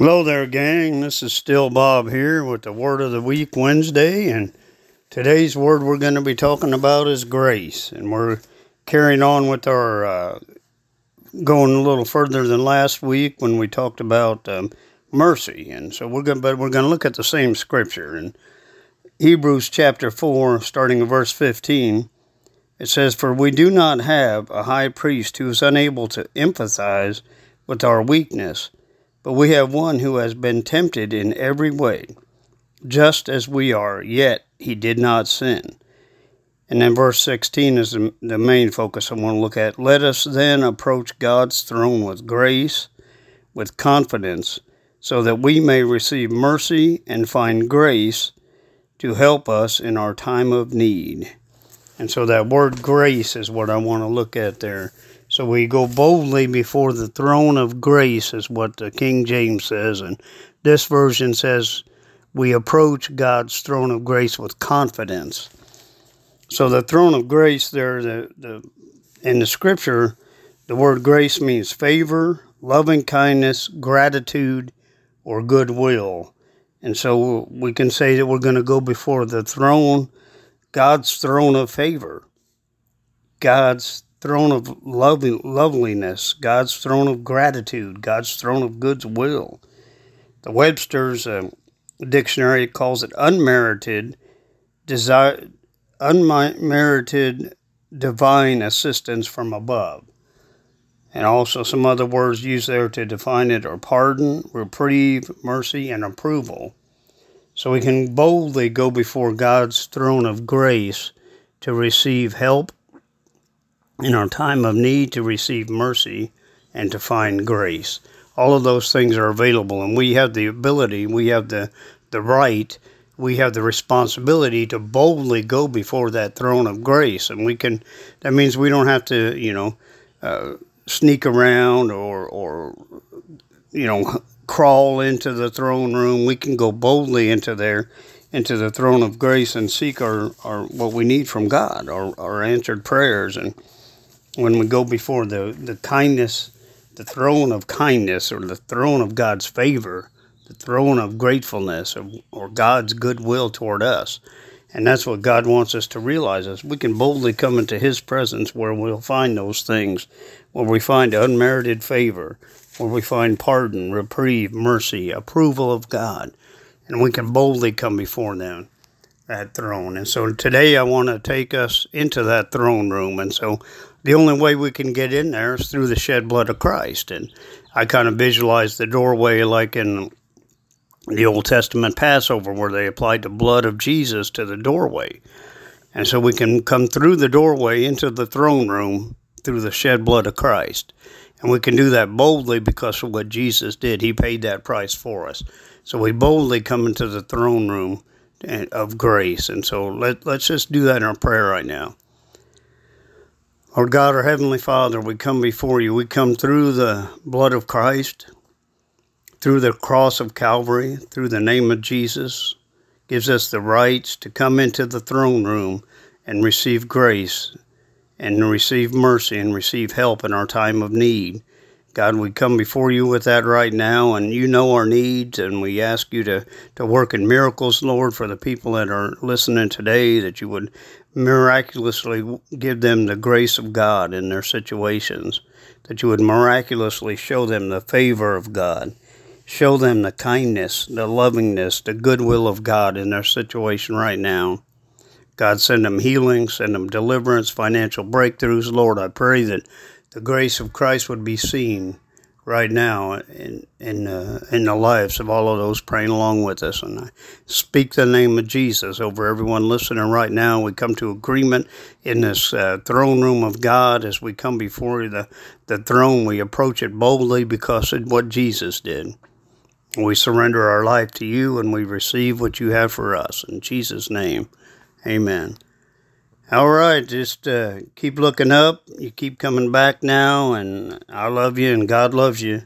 Hello there, gang. This is still Bob here with the Word of the Week Wednesday, and today's word we're going to be talking about is grace, and we're carrying on with our uh, going a little further than last week when we talked about um, mercy, and so we're going, but we're going to look at the same scripture in Hebrews chapter four, starting in verse fifteen. It says, "For we do not have a high priest who is unable to empathize with our weakness." But we have one who has been tempted in every way, just as we are, yet he did not sin. And then verse 16 is the, main focus I want to look at. Let us then approach God's throne with grace, with confidence, so that we may receive mercy and find grace to help us in our time of need. And so that word grace is what I want to look at there. So we go boldly before the throne of grace, is what the King James says. And this version says, we approach God's throne of grace with confidence. So the throne of grace there, the, the in the scripture, the word grace means favor, loving kindness, gratitude, or goodwill. And so we can say that we're going to go before the throne, God's throne of favor, God's throne of loving, loveliness, God's throne of gratitude, God's throne of goodwill. The Webster's uh, dictionary calls it unmerited, desire, unmerited divine assistance from above. And also some other words used there to define it are pardon, reprieve, mercy, and approval. So we can boldly go before God's throne of grace to receive help in our time of need to receive mercy and to find grace. All of those things are available, and we have the ability, we have the, the right, we have the responsibility to boldly go before that throne of grace. And we can, that means we don't have to, you know, uh, sneak around or, or, you know, crawl into the throne room. We can go boldly into there, into the throne of grace and seek our, our what we need from God, our, our answered prayers. And, when we go before the, the kindness, the throne of kindness, or the throne of God's favor, the throne of gratefulness, or, or God's goodwill toward us. And that's what God wants us to realize is we can boldly come into His presence where we'll find those things, where we find unmerited favor, where we find pardon, reprieve, mercy, approval of God. And we can boldly come before them that throne. And so today I want to take us into that throne room. And so the only way we can get in there is through the shed blood of Christ. And I kind of visualize the doorway like in the Old Testament Passover, where they applied the blood of Jesus to the doorway. And so we can come through the doorway into the throne room through the shed blood of Christ. And we can do that boldly because of what Jesus did. He paid that price for us. So we boldly come into the throne room of grace. And so let, let's just do that in our prayer right now. Our God, our Heavenly Father, we come before you. We come through the blood of Christ, through the cross of Calvary, through the name of Jesus, gives us the rights to come into the throne room and receive grace and receive mercy and receive help in our time of need. God, we come before you with that right now, and you know our needs, and we ask you to, to work in miracles, Lord, for the people that are listening today, that you would miraculously give them the grace of God in their situations, that you would miraculously show them the favor of God, show them the kindness, the lovingness, the goodwill of God in their situation right now. God, send them healing, send them deliverance, financial breakthroughs. Lord, I pray that the grace of Christ would be seen right now in in uh, in the lives of all of those praying along with us. And I speak the name of Jesus over everyone listening right now. We come to agreement in this uh, throne room of God as we come before the the throne. We approach it boldly because of what Jesus did. We surrender our life to you and we receive what you have for us. In Jesus' name, amen. All right, just uh, keep looking up. You keep coming back now, and I love you, and God loves you.